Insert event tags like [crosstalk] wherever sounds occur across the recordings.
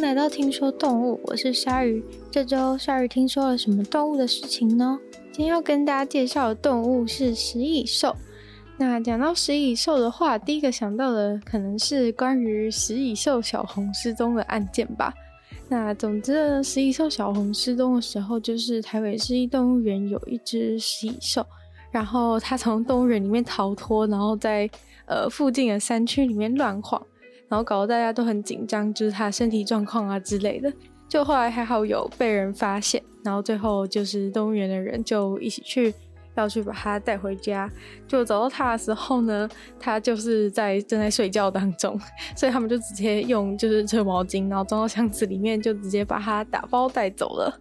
来到听说动物，我是鲨鱼。这周鲨鱼听说了什么动物的事情呢？今天要跟大家介绍的动物是食蚁兽。那讲到食蚁兽的话，第一个想到的可能是关于食蚁兽小红失踪的案件吧。那总之呢，食蚁兽小红失踪的时候，就是台北市立动物园有一只食蚁兽，然后它从动物园里面逃脱，然后在呃附近的山区里面乱晃。然后搞得大家都很紧张，就是他身体状况啊之类的。就后来还好有被人发现，然后最后就是动物园的人就一起去要去把他带回家。就找到他的时候呢，他就是在正在睡觉当中，[laughs] 所以他们就直接用就是扯毛巾，然后装到箱子里面，就直接把他打包带走了。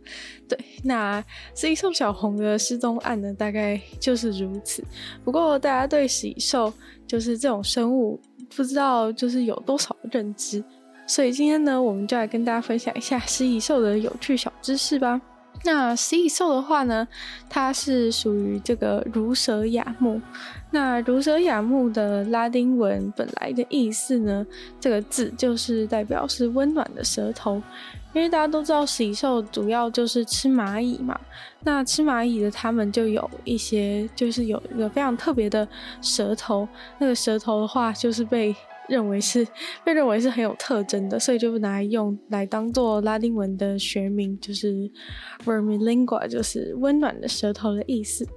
对，那食蚁兽小红的失踪案呢，大概就是如此。不过大家对食蚁兽就是这种生物。不知道就是有多少认知，所以今天呢，我们就来跟大家分享一下食蚁兽的有趣小知识吧。那食蚁兽的话呢，它是属于这个儒蛇亚目。那儒蛇亚目的拉丁文本来的意思呢，这个字就是代表是温暖的舌头。因为大家都知道食蚁兽主要就是吃蚂蚁嘛，那吃蚂蚁的它们就有一些，就是有一个非常特别的舌头，那个舌头的话就是被认为是被认为是很有特征的，所以就拿来用来当做拉丁文的学名，就是 vermilingua，就是温暖的舌头的意思。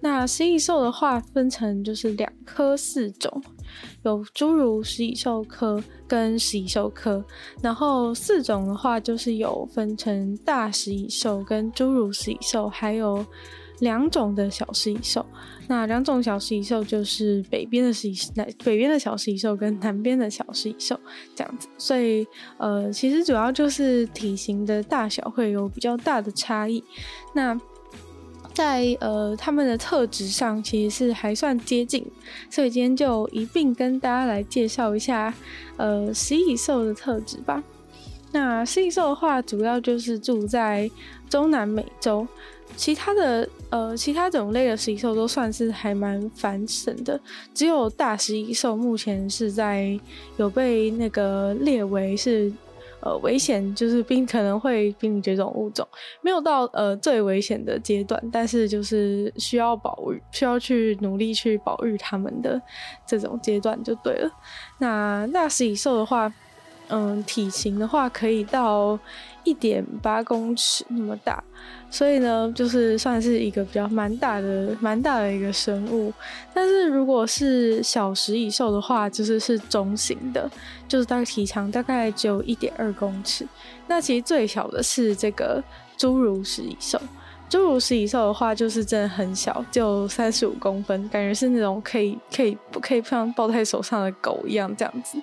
那食蚁兽的话分成就是两科四种，有侏儒食蚁兽科跟食蚁兽科，然后四种的话就是有分成大食蚁兽跟侏儒食蚁兽，还有两种的小食蚁兽。那两种小食蚁兽就是北边的食蚁那北边的小食蚁兽跟南边的小食蚁兽这样子，所以呃其实主要就是体型的大小会有比较大的差异。那在呃，他们的特质上其实是还算接近，所以今天就一并跟大家来介绍一下呃食蚁兽的特质吧。那食蚁兽的话，主要就是住在中南美洲，其他的呃其他种类的食蚁兽都算是还蛮繁盛的，只有大食蚁兽目前是在有被那个列为是。呃，危险就是濒可能会濒临绝种物种，没有到呃最危险的阶段，但是就是需要保育，需要去努力去保育它们的这种阶段就对了。那那食蚁兽的话，嗯、呃，体型的话可以到一点八公尺那么大。所以呢，就是算是一个比较蛮大的、蛮大的一个生物。但是如果是小食蚁兽的话，就是是中型的，就是大概体长大概只有一点二公尺。那其实最小的是这个侏儒食蚁兽。侏儒食蚁兽的话，就是真的很小，就三十五公分，感觉是那种可以、可以、不可以像抱在手上的狗一样这样子。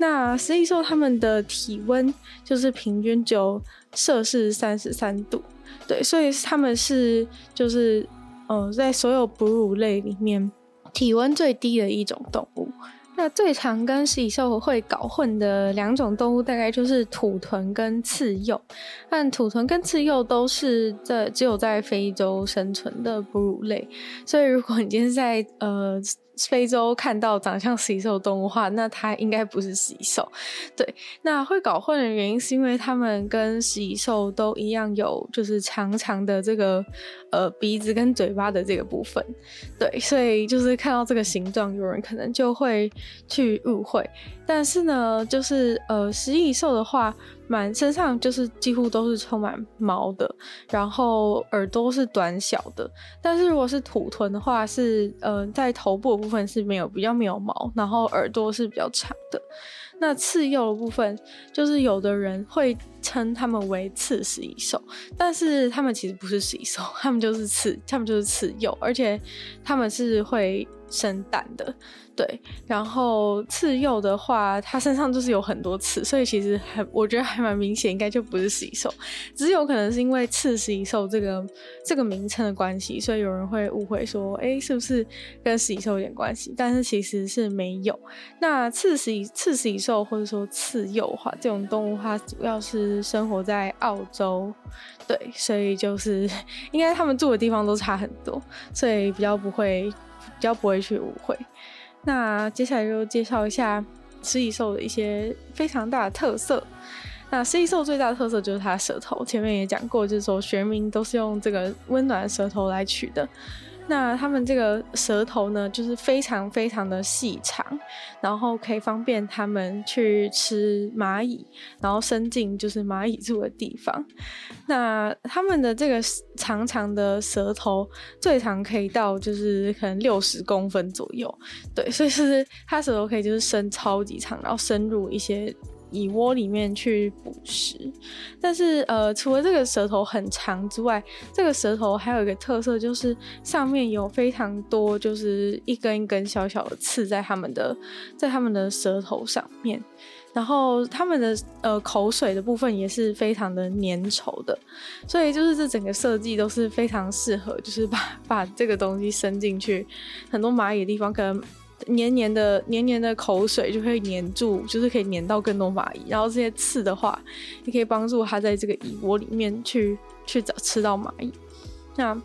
那食蚁兽它们的体温就是平均只有摄氏三十三度。对，所以他们是就是，呃，在所有哺乳类里面体温最低的一种动物。那最常跟食蚁兽会搞混的两种动物，大概就是土豚跟刺幼。但土豚跟刺幼都是在只有在非洲生存的哺乳类，所以如果你今天在呃。非洲看到长相食蚁兽动物的话，那它应该不是食蚁兽。对，那会搞混的原因是因为它们跟食蚁兽都一样有就是长长的这个呃鼻子跟嘴巴的这个部分。对，所以就是看到这个形状，有人可能就会去误会。但是呢，就是呃食蚁兽的话。满身上就是几乎都是充满毛的，然后耳朵是短小的。但是如果是土豚的话是，是呃在头部的部分是没有比较没有毛，然后耳朵是比较长的。那刺幼的部分，就是有的人会称他们为刺食蚁兽，但是他们其实不是食蚁兽，他们就是刺，他们就是刺幼，而且他们是会生蛋的。对，然后刺幼的话，它身上就是有很多刺，所以其实还我觉得还蛮明显，应该就不是食蚁兽，只是有可能是因为刺食蚁兽这个这个名称的关系，所以有人会误会说，哎，是不是跟食蚁兽有点关系？但是其实是没有。那刺食刺食蚁兽或者说刺幼的话，这种动物它主要是生活在澳洲，对，所以就是 [laughs] 应该他们住的地方都差很多，所以比较不会比较不会去误会。那接下来就介绍一下食蚁兽的一些非常大的特色。那食蚁兽最大的特色就是它的舌头，前面也讲过，就是说学名都是用这个温暖的舌头来取的。那他们这个舌头呢，就是非常非常的细长，然后可以方便他们去吃蚂蚁，然后伸进就是蚂蚁住的地方。那他们的这个长长的舌头，最长可以到就是可能六十公分左右，对，所以是它舌头可以就是伸超级长，然后深入一些。蚁窝里面去捕食，但是呃，除了这个舌头很长之外，这个舌头还有一个特色，就是上面有非常多，就是一根一根小小的刺在他们的在他们的舌头上面，然后他们的呃口水的部分也是非常的粘稠的，所以就是这整个设计都是非常适合，就是把把这个东西伸进去很多蚂蚁的地方，可能。黏黏的黏黏的口水就会黏住，就是可以黏到更多蚂蚁。然后这些刺的话，也可以帮助它在这个蚁窝里面去去找吃到蚂蚁。那。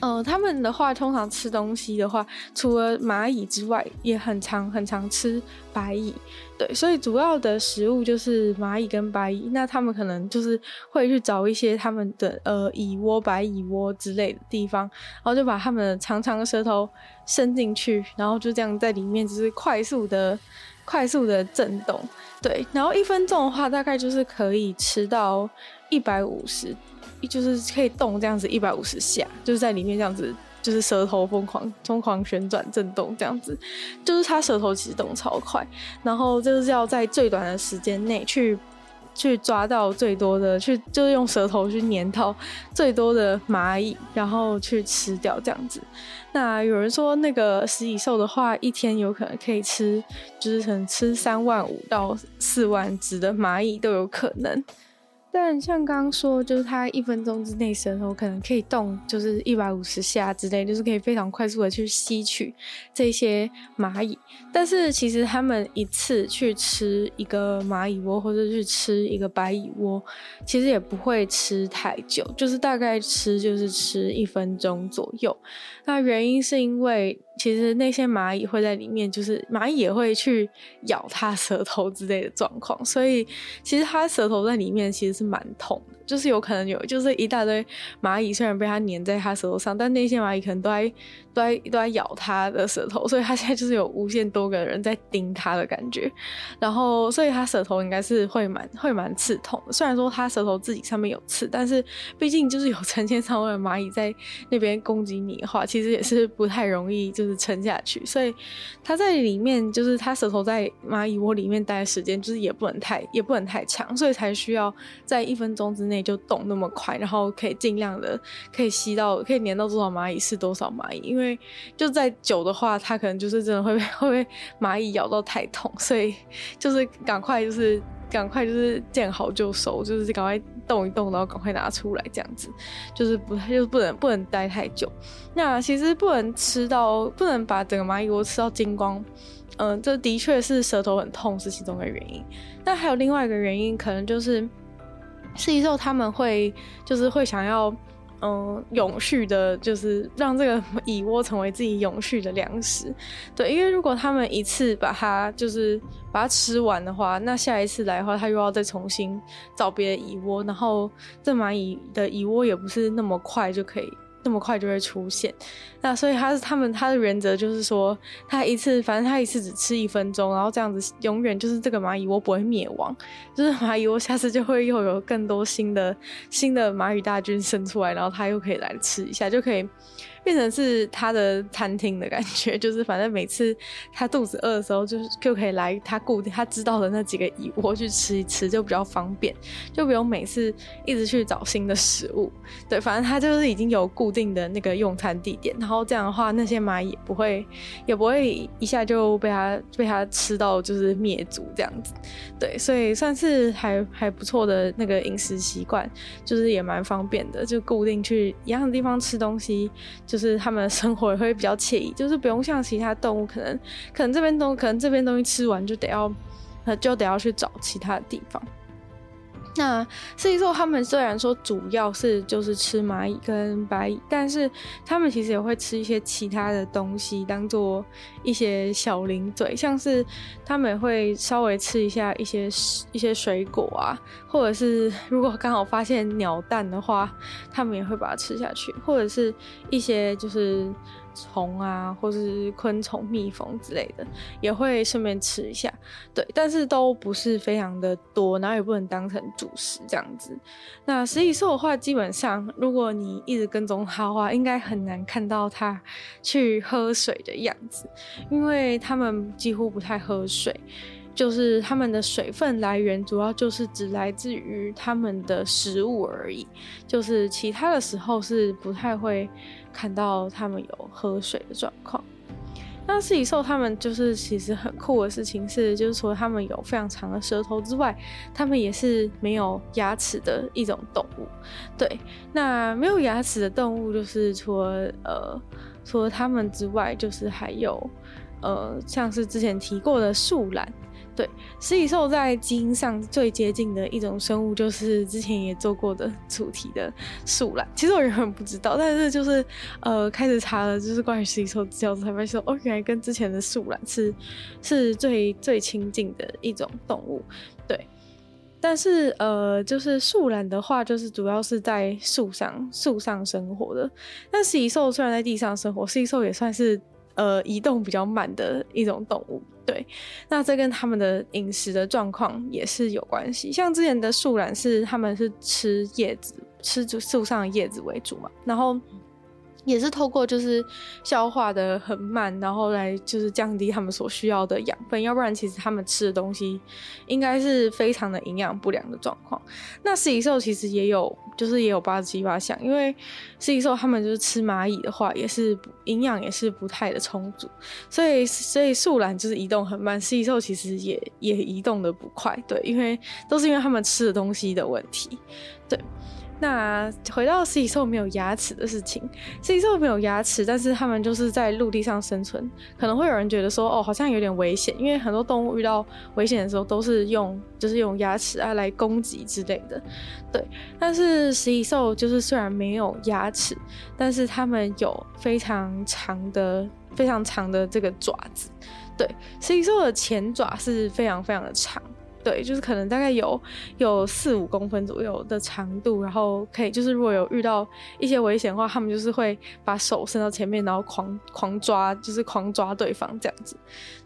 呃，他们的话通常吃东西的话，除了蚂蚁之外，也很常很常吃白蚁。对，所以主要的食物就是蚂蚁跟白蚁。那他们可能就是会去找一些他们的呃蚁窝、白蚁窝之类的地方，然后就把他们长长的舌头伸进去，然后就这样在里面就是快速的、快速的震动。对，然后一分钟的话，大概就是可以吃到一百五十。就是可以动这样子一百五十下，就是在里面这样子，就是舌头疯狂疯狂旋转震动这样子，就是它舌头其实动超快，然后就是要在最短的时间内去去抓到最多的，去就是用舌头去粘到最多的蚂蚁，然后去吃掉这样子。那有人说那个食蚁兽的话，一天有可能可以吃，就是可能吃三万五到四万只的蚂蚁都有可能。但像刚刚说，就是它一分钟之内舌头可能可以动，就是一百五十下之类，就是可以非常快速的去吸取这些蚂蚁。但是其实他们一次去吃一个蚂蚁窝，或者去吃一个白蚁窝，其实也不会吃太久，就是大概吃就是吃一分钟左右。那原因是因为。其实那些蚂蚁会在里面，就是蚂蚁也会去咬它舌头之类的状况，所以其实它舌头在里面其实是蛮痛的。就是有可能有，就是一大堆蚂蚁，虽然被它粘在它舌头上，但那些蚂蚁可能都在都在都在咬它的舌头，所以它现在就是有无限多个人在盯它的感觉。然后，所以它舌头应该是会蛮会蛮刺痛的。虽然说它舌头自己上面有刺，但是毕竟就是有成千上万的蚂蚁在那边攻击你的话，其实也是不太容易就是撑下去。所以它在里面，就是它舌头在蚂蚁窝里面待的时间，就是也不能太也不能太长，所以才需要在一分钟之内。就动那么快，然后可以尽量的可以吸到，可以粘到多少蚂蚁是多少蚂蚁，因为就再久的话，它可能就是真的会被会被蚂蚁咬到太痛，所以就是赶快就是赶快就是见好就收，就是赶快动一动，然后赶快拿出来这样子，就是不就是不能不能待太久。那其实不能吃到，不能把整个蚂蚁窝吃到精光，嗯、这的确是舌头很痛是其中的原因，那还有另外一个原因，可能就是。蜥蜴兽他们会就是会想要，嗯，永续的，就是让这个蚁窝成为自己永续的粮食。对，因为如果他们一次把它就是把它吃完的话，那下一次来的话，它又要再重新找别的蚁窝，然后这蚂蚁的蚁窝也不是那么快就可以。这么快就会出现，那所以他是他们他的原则就是说，他一次反正他一次只吃一分钟，然后这样子永远就是这个蚂蚁窝不会灭亡，就是蚂蚁窝下次就会又有更多新的新的蚂蚁大军生出来，然后他又可以来吃一下，就可以。变成是他的餐厅的感觉，[laughs] 就是反正每次他肚子饿的时候，就是就可以来他固定他知道的那几个蚁窝去吃一吃，就比较方便，就不用每次一直去找新的食物。对，反正他就是已经有固定的那个用餐地点，然后这样的话，那些蚂蚁不会也不会一下就被他被他吃到就是灭族这样子。对，所以算是还还不错的那个饮食习惯，就是也蛮方便的，就固定去一样的地方吃东西。就是他们的生活也会比较惬意，[laughs] 就是不用像其他动物，可能可能这边东可能这边东西吃完就得要，就得要去找其他的地方。那食蚁兽他们虽然说主要是就是吃蚂蚁跟白蚁，但是他们其实也会吃一些其他的东西，当做一些小零嘴，像是他们也会稍微吃一下一些一些水果啊，或者是如果刚好发现鸟蛋的话，他们也会把它吃下去，或者是一些就是。虫啊，或是昆虫、蜜蜂之类的，也会顺便吃一下。对，但是都不是非常的多，然后也不能当成主食这样子。那食蚁兽的话，基本上如果你一直跟踪它的话，应该很难看到它去喝水的样子，因为它们几乎不太喝水。就是他们的水分来源主要就是只来自于他们的食物而已，就是其他的时候是不太会看到他们有喝水的状况。那食蚁兽他们就是其实很酷的事情是，就是除了他们有非常长的舌头之外，他们也是没有牙齿的一种动物。对，那没有牙齿的动物就是除了呃除了他们之外，就是还有呃像是之前提过的树懒。对，食蚁兽在基因上最接近的一种生物，就是之前也做过的 [laughs] 主题的树懒。其实我原本不知道，但是就是呃开始查了，就是关于食蚁兽资料才发现说，哦，原来跟之前的树懒是是最最亲近的一种动物。对，但是呃，就是树懒的话，就是主要是在树上树上生活的。但食蚁兽虽然在地上生活，食蚁兽也算是呃移动比较慢的一种动物。对，那这跟他们的饮食的状况也是有关系。像之前的树懒是他们是吃叶子，吃树上的叶子为主嘛，然后。也是透过就是消化的很慢，然后来就是降低他们所需要的养分，要不然其实他们吃的东西应该是非常的营养不良的状况。那食蚁兽其实也有，就是也有八十七八项，因为食蚁兽他们就是吃蚂蚁的话，也是营养也是不太的充足，所以所以树懒就是移动很慢，食蚁兽其实也也移动的不快，对，因为都是因为他们吃的东西的问题，对。那回到食蚁兽没有牙齿的事情，食蚁兽没有牙齿，但是他们就是在陆地上生存。可能会有人觉得说，哦，好像有点危险，因为很多动物遇到危险的时候都是用，就是用牙齿啊来攻击之类的。对，但是食蚁兽就是虽然没有牙齿，但是他们有非常长的、非常长的这个爪子。对，食蚁兽的前爪是非常非常的长。对，就是可能大概有有四五公分左右的长度，然后可以就是如果有遇到一些危险的话，他们就是会把手伸到前面，然后狂狂抓，就是狂抓对方这样子。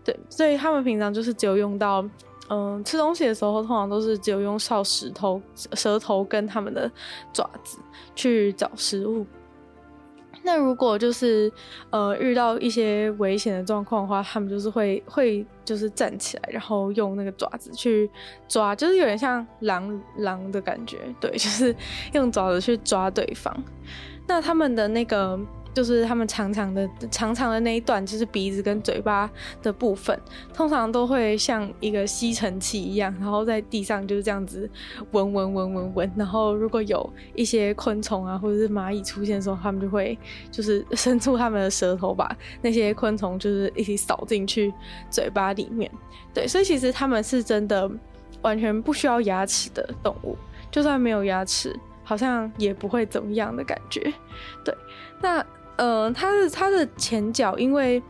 对，所以他们平常就是只有用到，嗯，吃东西的时候通常都是只有用哨石头、舌头跟他们的爪子去找食物。那如果就是呃遇到一些危险的状况的话，他们就是会会就是站起来，然后用那个爪子去抓，就是有点像狼狼的感觉，对，[laughs] 就是用爪子去抓对方。那他们的那个。就是他们长长的、长长的那一段，就是鼻子跟嘴巴的部分，通常都会像一个吸尘器一样，然后在地上就是这样子闻闻闻闻闻。然后如果有一些昆虫啊，或者是蚂蚁出现的时候，他们就会就是伸出他们的舌头，把那些昆虫就是一起扫进去嘴巴里面。对，所以其实他们是真的完全不需要牙齿的动物，就算没有牙齿，好像也不会怎么样的感觉。对，那。嗯、呃，它的它的前脚因为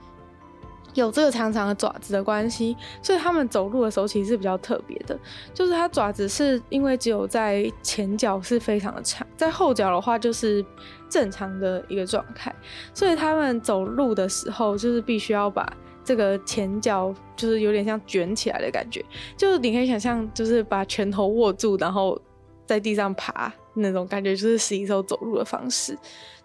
有这个长长的爪子的关系，所以它们走路的时候其实是比较特别的。就是它爪子是因为只有在前脚是非常的长，在后脚的话就是正常的一个状态，所以它们走路的时候就是必须要把这个前脚就是有点像卷起来的感觉，就是你可以想象，就是把拳头握住，然后在地上爬那种感觉，就是食蚁兽走路的方式。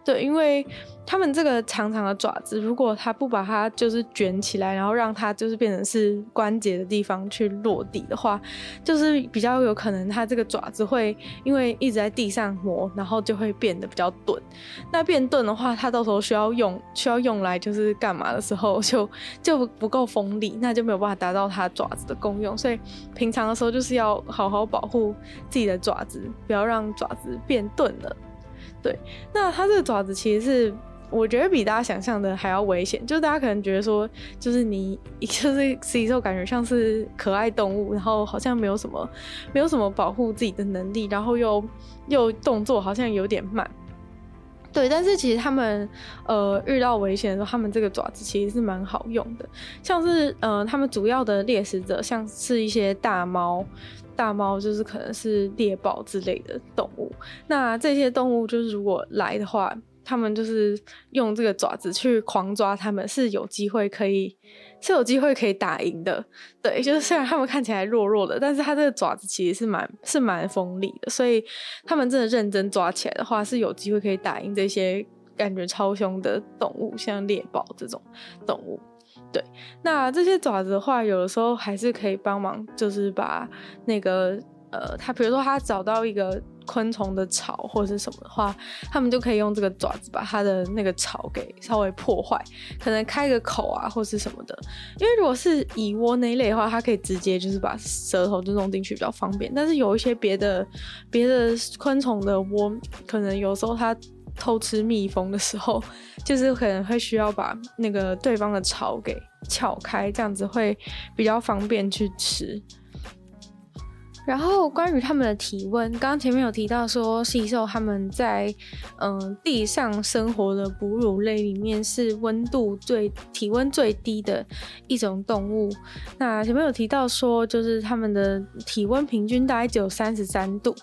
对，因为他们这个长长的爪子，如果它不把它就是卷起来，然后让它就是变成是关节的地方去落地的话，就是比较有可能它这个爪子会因为一直在地上磨，然后就会变得比较钝。那变钝的话，它到时候需要用需要用来就是干嘛的时候就就不够锋利，那就没有办法达到它爪子的功用。所以平常的时候就是要好好保护自己的爪子，不要让爪子变钝了。对，那它这个爪子其实是我觉得比大家想象的还要危险。就是大家可能觉得说，就是你 [laughs] 就是食蚁兽，感觉像是可爱动物，然后好像没有什么没有什么保护自己的能力，然后又又动作好像有点慢。对，但是其实他们呃遇到危险的时候，他们这个爪子其实是蛮好用的。像是呃他们主要的猎食者，像是一些大猫。大猫就是可能是猎豹之类的动物，那这些动物就是如果来的话，他们就是用这个爪子去狂抓，他们是有机会可以是有机会可以打赢的。对，就是虽然他们看起来弱弱的，但是它这个爪子其实是蛮是蛮锋利的，所以他们真的认真抓起来的话，是有机会可以打赢这些感觉超凶的动物，像猎豹这种动物。对，那这些爪子的话，有的时候还是可以帮忙，就是把那个呃，他比如说他找到一个昆虫的巢或者是什么的话，他们就可以用这个爪子把它的那个巢给稍微破坏，可能开个口啊，或是什么的。因为如果是蚁窝那一类的话，它可以直接就是把舌头就弄进去比较方便。但是有一些别的别的昆虫的窝，可能有时候它。偷吃蜜蜂的时候，[laughs] 就是可能会需要把那个对方的巢给撬开，这样子会比较方便去吃。然后关于它们的体温，刚刚前面有提到说，食蚁兽它们在嗯、地上生活的哺乳类里面是温度最体温最低的一种动物。那前面有提到说，就是它们的体温平均大概只有三十三度。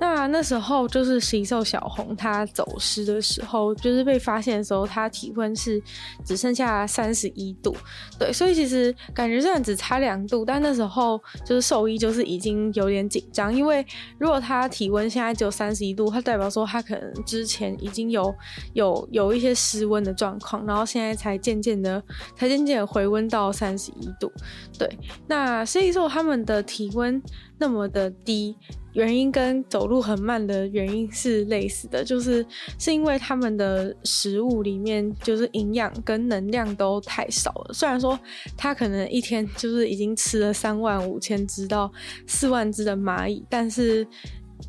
那那时候就是食蚁兽小红它走失的时候，就是被发现的时候，它体温是只剩下三十一度。对，所以其实感觉虽然只差两度，但那时候就是兽医就是已经。有有点紧张，因为如果他体温现在只有三十一度，他代表说他可能之前已经有有有一些失温的状况，然后现在才渐渐的才渐渐回温到三十一度。对，那所以说他们的体温那么的低。原因跟走路很慢的原因是类似的，就是是因为他们的食物里面就是营养跟能量都太少了。虽然说他可能一天就是已经吃了三万五千只到四万只的蚂蚁，但是。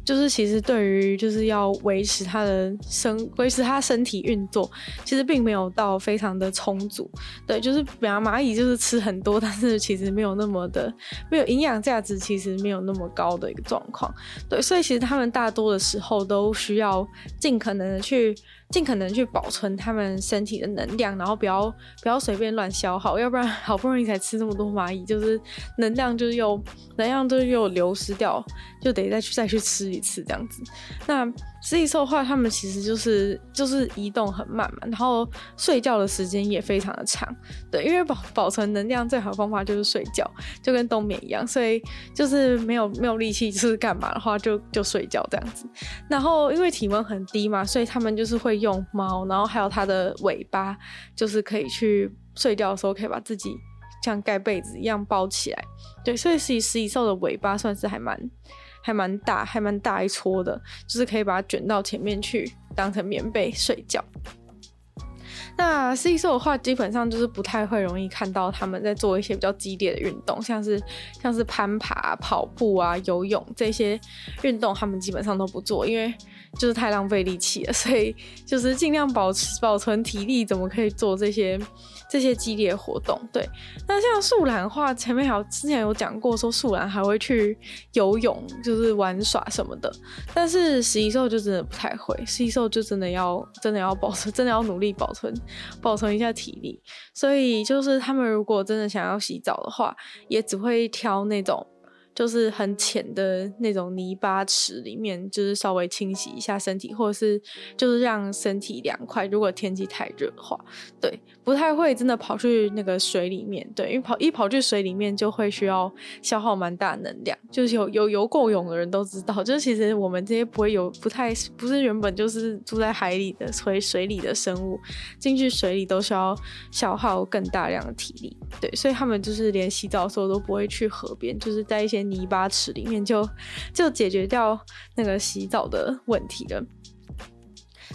就是其实对于就是要维持它的生维持它身体运作，其实并没有到非常的充足。对，就是比方蚂蚁就是吃很多，但是其实没有那么的没有营养价值，其实没有那么高的一个状况。对，所以其实他们大多的时候都需要尽可能的去。尽可能去保存他们身体的能量，然后不要不要随便乱消耗，要不然 [laughs] 好不容易才吃这么多蚂蚁，就是能量就是又能量就是又流失掉，就得再去再去吃一次这样子。那食蚁兽的话，他们其实就是就是移动很慢嘛，然后睡觉的时间也非常的长，对，因为保保存能量最好的方法就是睡觉，就跟冬眠一样，所以就是没有 [laughs] 没有力气就是干嘛的话就就睡觉这样子。然后因为体温很低嘛，所以他们就是会用毛，然后还有它的尾巴，就是可以去睡觉的时候可以把自己像盖被子一样包起来，对，所以食食蚁兽的尾巴算是还蛮。还蛮大，还蛮大一撮的，就是可以把它卷到前面去，当成棉被睡觉。那 C 兽的话，基本上就是不太会容易看到他们在做一些比较激烈的运动，像是像是攀爬、跑步啊、游泳这些运动，他们基本上都不做，因为就是太浪费力气了。所以就是尽量保持保存体力，怎么可以做这些？这些激烈活动，对。那像树懒的话，前面还有之前有讲过，说树懒还会去游泳，就是玩耍什么的。但是食蚁兽就真的不太会，食蚁兽就真的要真的要保存，真的要努力保存，保存一下体力。所以就是他们如果真的想要洗澡的话，也只会挑那种。就是很浅的那种泥巴池里面，就是稍微清洗一下身体，或者是就是让身体凉快。如果天气太热的话，对，不太会真的跑去那个水里面，对，因为跑一跑去水里面就会需要消耗蛮大能量。就是有有游过泳的人都知道，就是其实我们这些不会游，不太不是原本就是住在海里的水水里的生物，进去水里都需要消耗更大量的体力，对，所以他们就是连洗澡的时候都不会去河边，就是在一些。泥巴池里面就就解决掉那个洗澡的问题了，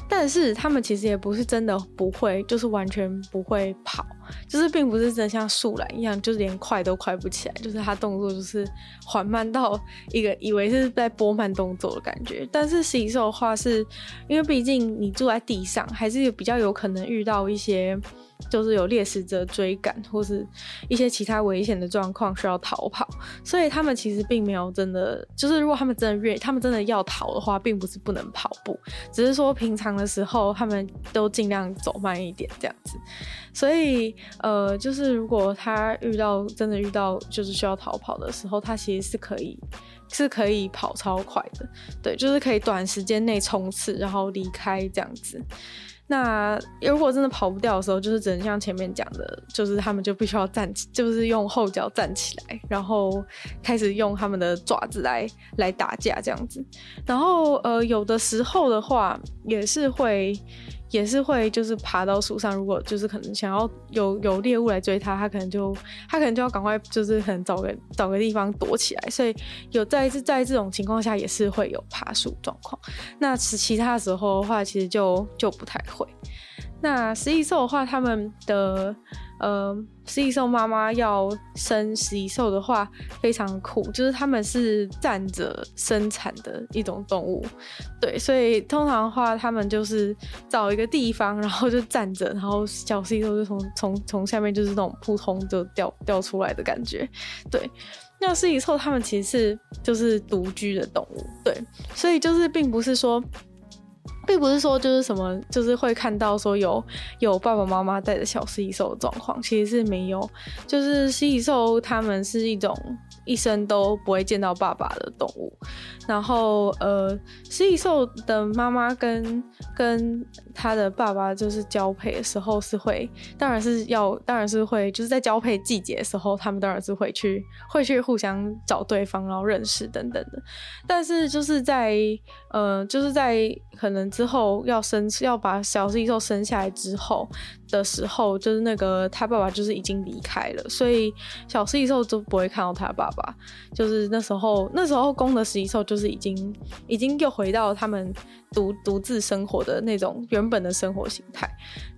但是他们其实也不是真的不会，就是完全不会跑。就是并不是真的像树懒一样，就是连快都快不起来，就是他动作就是缓慢到一个以为是在波慢动作的感觉。但是食蚁兽的话是，因为毕竟你住在地上，还是有比较有可能遇到一些。就是有猎食者追赶，或是一些其他危险的状况需要逃跑，所以他们其实并没有真的，就是如果他们真的愿意，他们真的要逃的话，并不是不能跑步，只是说平常的时候他们都尽量走慢一点这样子。所以呃，就是如果他遇到真的遇到就是需要逃跑的时候，他其实是可以是可以跑超快的，对，就是可以短时间内冲刺，然后离开这样子。那如果真的跑不掉的时候，就是只能像前面讲的，就是他们就必须要站起，就是用后脚站起来，然后开始用他们的爪子来来打架这样子。然后呃，有的时候的话也是会。也是会就是爬到树上，如果就是可能想要有有猎物来追它，它可能就它可能就要赶快就是可能找个找个地方躲起来，所以有在在这种情况下也是会有爬树状况。那其其他时候的话，其实就就不太会。那食蚁兽的话，他们的。呃，食蚁兽妈妈要生食蚁兽的话，非常苦，就是他们是站着生产的一种动物，对，所以通常的话，他们就是找一个地方，然后就站着，然后小食蚁兽就从从从下面就是那种扑通就掉掉出来的感觉，对。那食蚁兽他们其实是就是独居的动物，对，所以就是并不是说。并不是说就是什么，就是会看到说有有爸爸妈妈带着小蜥蜴兽的状况，其实是没有。就是蜥蜴兽它们是一种一生都不会见到爸爸的动物。然后呃，蜥蜴兽的妈妈跟跟他的爸爸就是交配的时候是会，当然是要，当然是会，就是在交配季节的时候，他们当然是会去会去互相找对方，然后认识等等的。但是就是在呃，就是在可能。之后要生要把小食蚁兽生下来之后的时候，就是那个他爸爸就是已经离开了，所以小食蚁兽就不会看到他爸爸。就是那时候，那时候公的食蚁兽就是已经已经又回到他们独独自生活的那种原本的生活形态。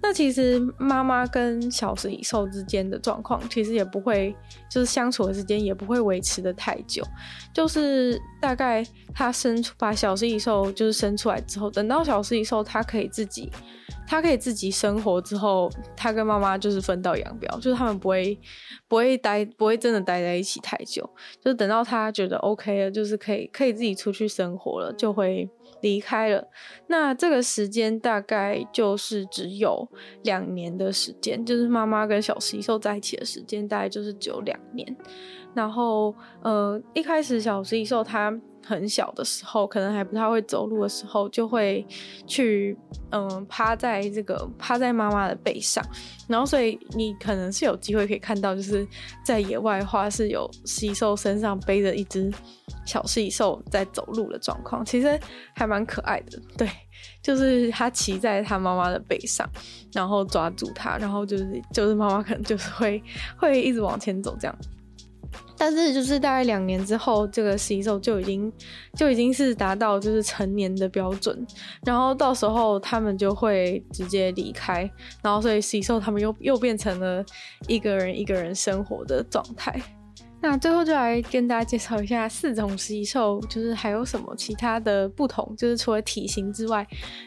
那其实妈妈跟小食蚁兽之间的状况，其实也不会就是相处的时间也不会维持得太久，就是大概他生出把小食蚁兽就是生出来之后，等到小食蚁兽它可以自己。他可以自己生活之后，他跟妈妈就是分道扬镳，就是他们不会不会待，不会真的待在一起太久，就是等到他觉得 OK 了，就是可以可以自己出去生活了，就会离开了。那这个时间大概就是只有两年的时间，就是妈妈跟小食蚁兽在一起的时间大概就是只有两年。然后呃，一开始小食蚁兽它。很小的时候，可能还不太会走路的时候，就会去嗯趴在这个趴在妈妈的背上，然后所以你可能是有机会可以看到，就是在野外的话是有食蚁兽身上背着一只小食蚁兽在走路的状况，其实还蛮可爱的。对，就是它骑在它妈妈的背上，然后抓住它，然后就是就是妈妈可能就是会会一直往前走这样。但是就是大概两年之后，这个洗手就已经就已经是达到就是成年的标准，然后到时候他们就会直接离开，然后所以洗手他们又又变成了一个人一个人生活的状态。那最后就来跟大家介绍一下四种食蚁兽，就是还有什么其他的不同，就是除了体型之外，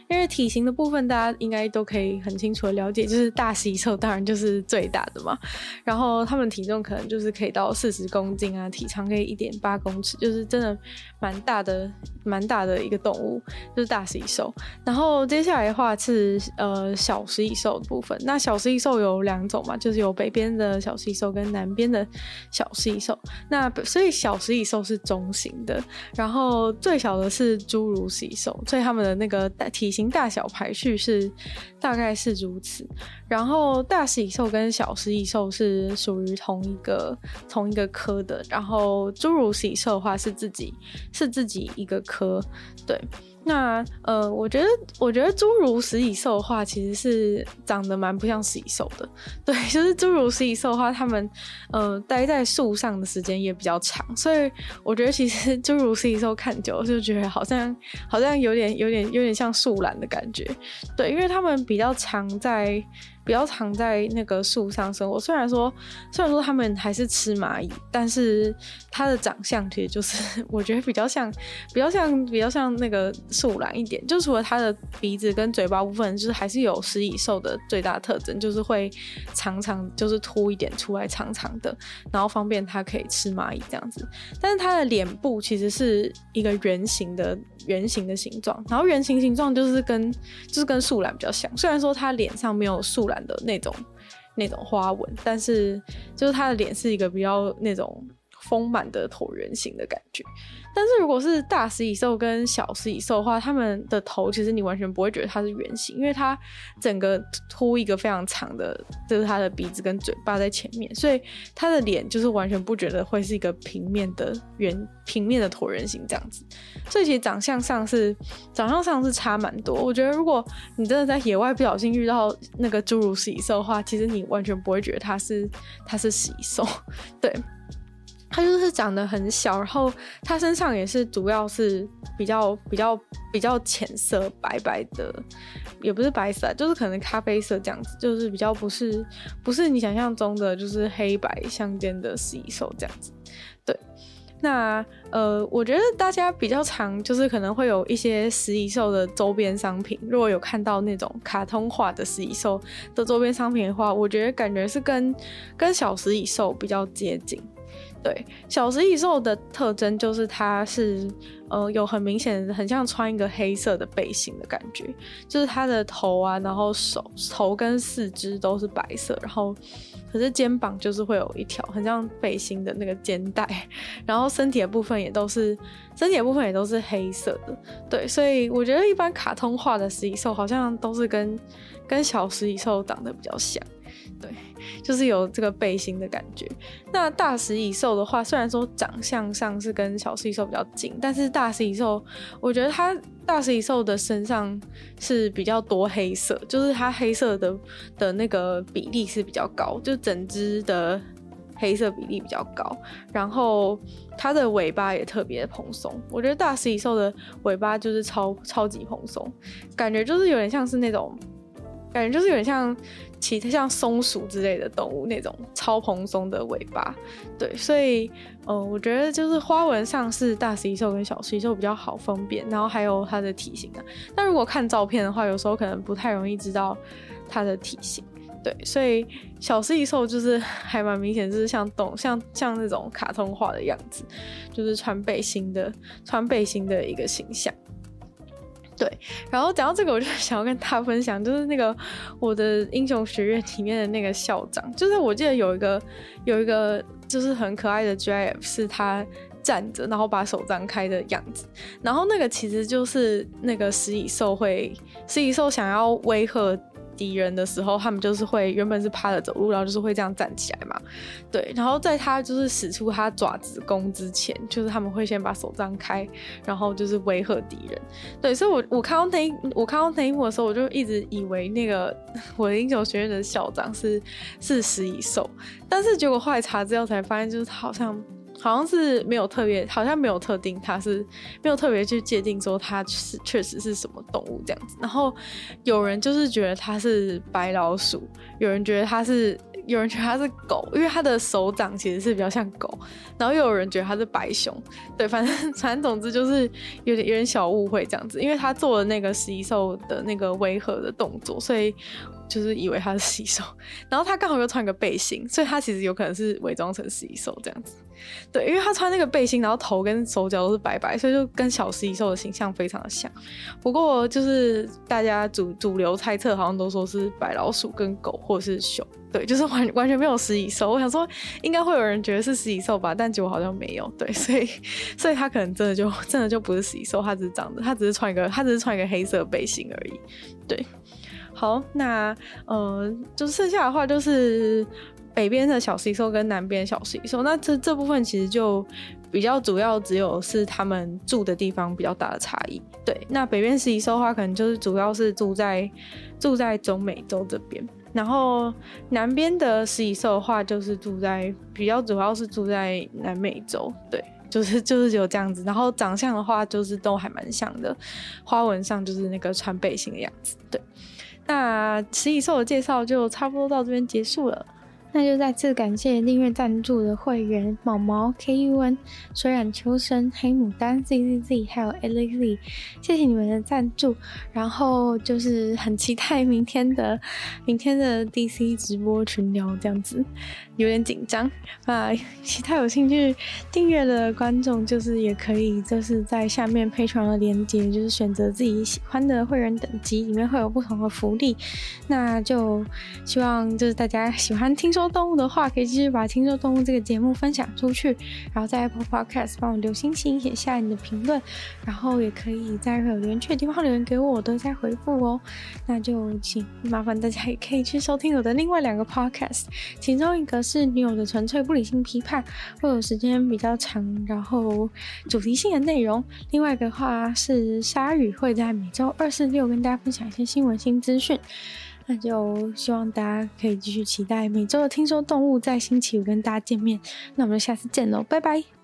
因为体型的部分大家应该都可以很清楚的了解，就是大食蚁兽当然就是最大的嘛，然后它们体重可能就是可以到四十公斤啊，体长可以一点八公尺，就是真的蛮大的，蛮大的一个动物，就是大食蚁兽。然后接下来的话是呃小食蚁兽的部分，那小食蚁兽有两种嘛，就是有北边的小食蚁兽跟南边的小食蚁那所以小食蚁兽是中型的，然后最小的是侏儒食蚁兽，所以他们的那个体型大小排序是大概是如此。然后大食蚁兽跟小食蚁兽是属于同一个同一个科的，然后侏儒食蚁兽的话是自己是自己一个科，对。那呃，我觉得，我觉得侏儒食蚁兽的话，其实是长得蛮不像食蚁兽的。[laughs] 对，就是侏儒食蚁兽的话，它们呃待在树上的时间也比较长，所以我觉得其实侏儒食蚁兽看久了就觉得好像好像有点有点有点像树懒的感觉。对，因为它们比较常在比较常在那个树上生活。虽然说，虽然说他们还是吃蚂蚁，但是它的长相其实就是 [laughs] 我觉得比较像，比较像，比较像那个树懒一点。就除了它的鼻子跟嘴巴部分，就是还是有食蚁兽的最大特征，就是会长长就是凸一点出来，长长的，然后方便它可以吃蚂蚁这样子。但是它的脸部其实是一个圆形的。圆形的形状，然后圆形形状就是跟就是跟树懒比较像，虽然说它脸上没有树懒的那种那种花纹，但是就是他的脸是一个比较那种。丰满的椭圆形的感觉，但是如果是大食蚁兽跟小食蚁兽的话，它们的头其实你完全不会觉得它是圆形，因为它整个凸一个非常长的，就是它的鼻子跟嘴巴在前面，所以它的脸就是完全不觉得会是一个平面的圆平面的椭圆形这样子，所以其实长相上是长相上是差蛮多。我觉得如果你真的在野外不小心遇到那个侏儒食蚁兽的话，其实你完全不会觉得它是它是食蚁兽，对。它就是长得很小，然后它身上也是主要是比较比较比较浅色白白的，也不是白色，就是可能咖啡色这样子，就是比较不是不是你想象中的就是黑白相间的食蚁兽这样子。对，那呃，我觉得大家比较常就是可能会有一些食蚁兽的周边商品，如果有看到那种卡通化的食蚁兽的周边商品的话，我觉得感觉是跟跟小食蚁兽比较接近。对，小食蚁兽的特征就是它是，呃，有很明显，很像穿一个黑色的背心的感觉，就是它的头啊，然后手、头跟四肢都是白色，然后可是肩膀就是会有一条很像背心的那个肩带，[laughs] 然后身体的部分也都是，身体的部分也都是黑色的。对，所以我觉得一般卡通化的食蚁兽好像都是跟跟小食蚁兽长得比较像。对，就是有这个背心的感觉。那大食蚁兽的话，虽然说长相上是跟小食蚁兽比较近，但是大食蚁兽，我觉得它大食蚁兽的身上是比较多黑色，就是它黑色的的那个比例是比较高，就整只的黑色比例比较高。然后它的尾巴也特别蓬松，我觉得大食蚁兽的尾巴就是超超级蓬松，感觉就是有点像是那种。感觉就是有点像其他像松鼠之类的动物那种超蓬松的尾巴，对，所以，呃，我觉得就是花纹上是大食蚁兽跟小食蚁兽比较好分辨，然后还有它的体型啊。但如果看照片的话，有时候可能不太容易知道它的体型，对，所以小食蚁兽就是 [laughs] 还蛮明显，就是像动像像那种卡通化的样子，就是穿背心的穿背心的一个形象。对，然后讲到这个，我就想要跟大家分享，就是那个我的英雄学院里面的那个校长，就是我记得有一个有一个就是很可爱的 GIF，是他站着，然后把手张开的样子，然后那个其实就是那个食蚁兽会食蚁兽想要威吓。敌人的时候，他们就是会原本是趴着走路，然后就是会这样站起来嘛。对，然后在他就是使出他爪子攻之前，就是他们会先把手张开，然后就是威吓敌人。对，所以我我看到那我看到那一幕的时候，我就一直以为那个我的英雄学院的校长是是食蚁兽，但是结果后来查资料才发现，就是他好像。好像是没有特别，好像没有特定，它是没有特别去界定说它是确实是什么动物这样子。然后有人就是觉得它是白老鼠，有人觉得它是，有人觉得它是狗，因为它的手掌其实是比较像狗。然后又有人觉得它是白熊，对，反正反正总之就是有点有点小误会这样子，因为他做了那个食蚁兽的那个威吓的动作，所以。就是以为他是食蚁兽，然后他刚好又穿个背心，所以他其实有可能是伪装成食蚁兽这样子。对，因为他穿那个背心，然后头跟手脚都是白白，所以就跟小食蚁兽的形象非常的像。不过就是大家主主流猜测，好像都说是白老鼠跟狗或者是熊。对，就是完完全没有食蚁兽。我想说，应该会有人觉得是食蚁兽吧，但结果好像没有。对，所以所以他可能真的就真的就不是食蚁兽，他只是长得，他只是穿一个，他只是穿一个黑色背心而已。对。好，那呃，就剩下的话就是北边的小食蚁兽跟南边小食蚁兽。那这这部分其实就比较主要，只有是他们住的地方比较大的差异。对，那北边食蚁兽的话，可能就是主要是住在住在中美洲这边，然后南边的食蚁兽的话，就是住在比较主要是住在南美洲。对，就是就是有这样子。然后长相的话，就是都还蛮像的，花纹上就是那个穿背心的样子。对。那食蚁兽的介绍就差不多到这边结束了。那就再次感谢订阅赞助的会员毛毛、KUN、水染秋生、黑牡丹、ZZZ，还有 Alex，谢谢你们的赞助。然后就是很期待明天的明天的 DC 直播群聊，这样子有点紧张啊。[laughs] 其他有兴趣订阅的观众，就是也可以就是在下面 Patreon 的链接，就是选择自己喜欢的会员等级，里面会有不同的福利。那就希望就是大家喜欢听说。说动物的话，可以继续把《听说动物》这个节目分享出去，然后在 Apple Podcast 帮我留星星，写下你的评论，然后也可以在有留言区的地方留言给我，我都在回复哦。那就请麻烦大家也可以去收听我的另外两个 Podcast，其中一个是女友的纯粹不理性批判，会有时间比较长，然后主题性的内容；另外一个话是鲨鱼，会在每周二、四、六跟大家分享一些新闻新资讯。那就希望大家可以继续期待每周的听说动物，在星期五跟大家见面。那我们就下次见喽，拜拜。